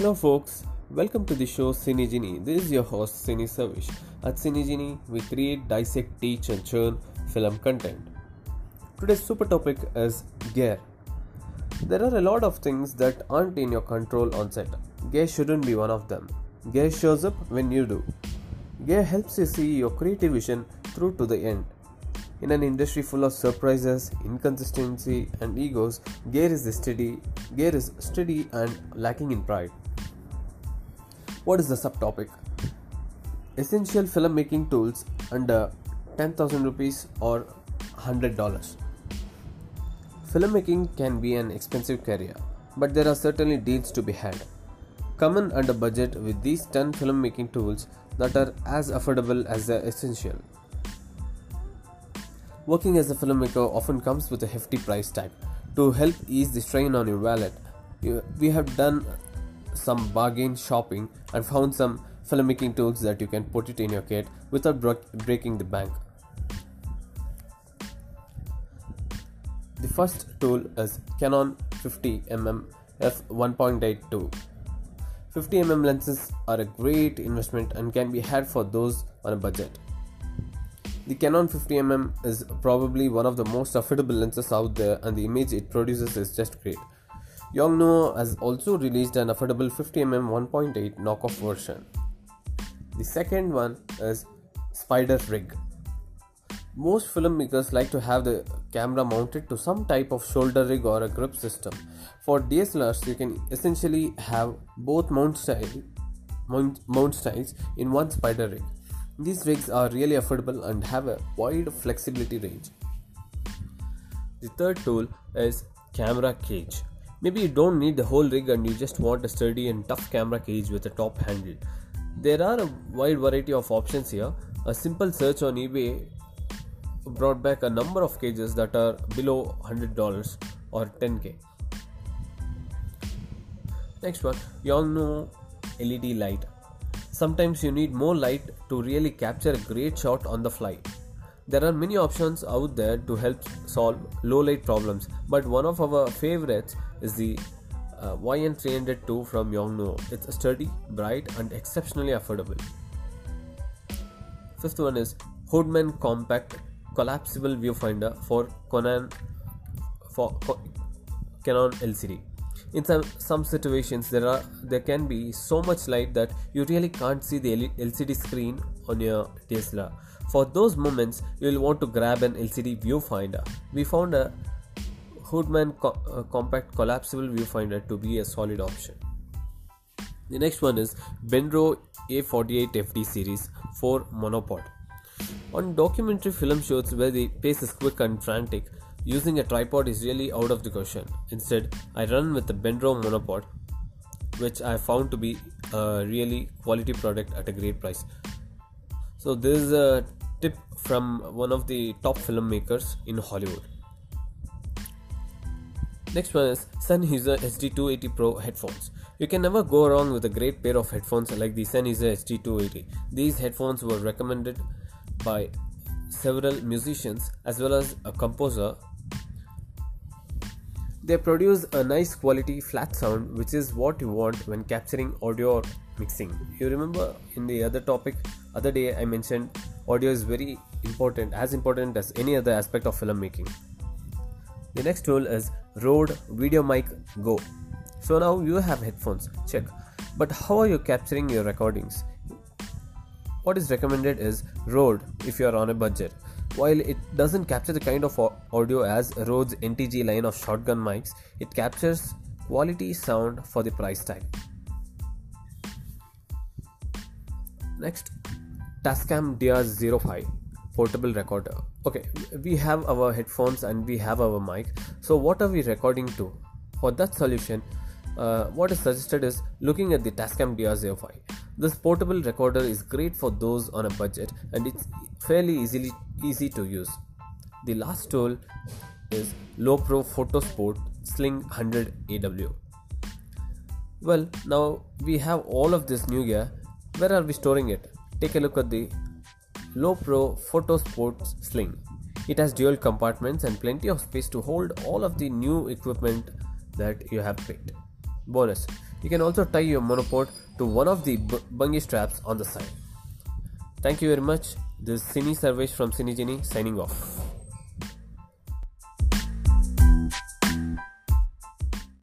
Hello, folks. Welcome to the show Cine Genie. This is your host Cine Sarvesh. At Cine Genie, we create, dissect, teach, and churn film content. Today's super topic is gear. There are a lot of things that aren't in your control on set. Gear shouldn't be one of them. Gear shows up when you do. Gear helps you see your creative vision through to the end. In an industry full of surprises, inconsistency, and egos, Gear is steady. Gear is steady and lacking in pride. What is the subtopic? Essential filmmaking tools under 10,000 rupees or $100. Filmmaking can be an expensive career, but there are certainly deals to be had. Come in under budget with these 10 filmmaking tools that are as affordable as the essential. Working as a filmmaker often comes with a hefty price tag. To help ease the strain on your wallet, we have done some bargain shopping and found some filmmaking tools that you can put it in your kit without breaking the bank. The first tool is Canon 50mm f1.82. 50mm lenses are a great investment and can be had for those on a budget. The Canon 50mm is probably one of the most affordable lenses out there, and the image it produces is just great. Yongnuo has also released an affordable 50mm 1.8 knockoff version. The second one is Spider Rig. Most filmmakers like to have the camera mounted to some type of shoulder rig or a grip system. For DSLRs, you can essentially have both mount, style, mount, mount styles in one spider rig. These rigs are really affordable and have a wide flexibility range. The third tool is camera cage. Maybe you don't need the whole rig and you just want a sturdy and tough camera cage with a top handle. There are a wide variety of options here. A simple search on eBay brought back a number of cages that are below $100 or 10k. Next one, Yongnuo LED light. Sometimes you need more light to really capture a great shot on the fly. There are many options out there to help solve low light problems, but one of our favorites is the uh, YN302 from Yongnuo. It's sturdy, bright, and exceptionally affordable. Fifth one is Hoodman Compact Collapsible Viewfinder for Conan for Canon LCD. In some, some situations, there are there can be so much light that you really can't see the LCD screen on your DSLR. For those moments, you will want to grab an LCD viewfinder. We found a Hoodman co- uh, compact collapsible viewfinder to be a solid option. The next one is Benro A48FD series for monopod. On documentary film shoots where the pace is quick and frantic, using a tripod is really out of the question. Instead, I run with the Benro monopod, which I found to be a really quality product at a great price. So, this is a tip from one of the top filmmakers in Hollywood. Next one is Sennheiser HD280 Pro headphones. You can never go wrong with a great pair of headphones like the Sennheiser HD280. These headphones were recommended by several musicians as well as a composer. They produce a nice quality flat sound, which is what you want when capturing audio or mixing. You remember in the other topic, other day I mentioned audio is very important, as important as any other aspect of filmmaking. The next tool is Rode Video Mic Go. So now you have headphones, check. But how are you capturing your recordings? What is recommended is Rode if you are on a budget. While it doesn't capture the kind of audio as Rode's NTG line of shotgun mics, it captures quality sound for the price tag. Next, Tascam DR05 portable recorder. Okay, we have our headphones and we have our mic. So, what are we recording to? For that solution, uh, what is suggested is looking at the Tascam DR05. This portable recorder is great for those on a budget and it's fairly easily easy to use. The last tool is Lowepro Photosport Sling 100 AW. Well, now we have all of this new gear. Where are we storing it? Take a look at the Lowepro Photosport Sling. It has dual compartments and plenty of space to hold all of the new equipment that you have picked. Bonus You can also tie your monopod to one of the bungee straps on the side. Thank you very much. This is Cine Sarvesh from Cinegenie signing off.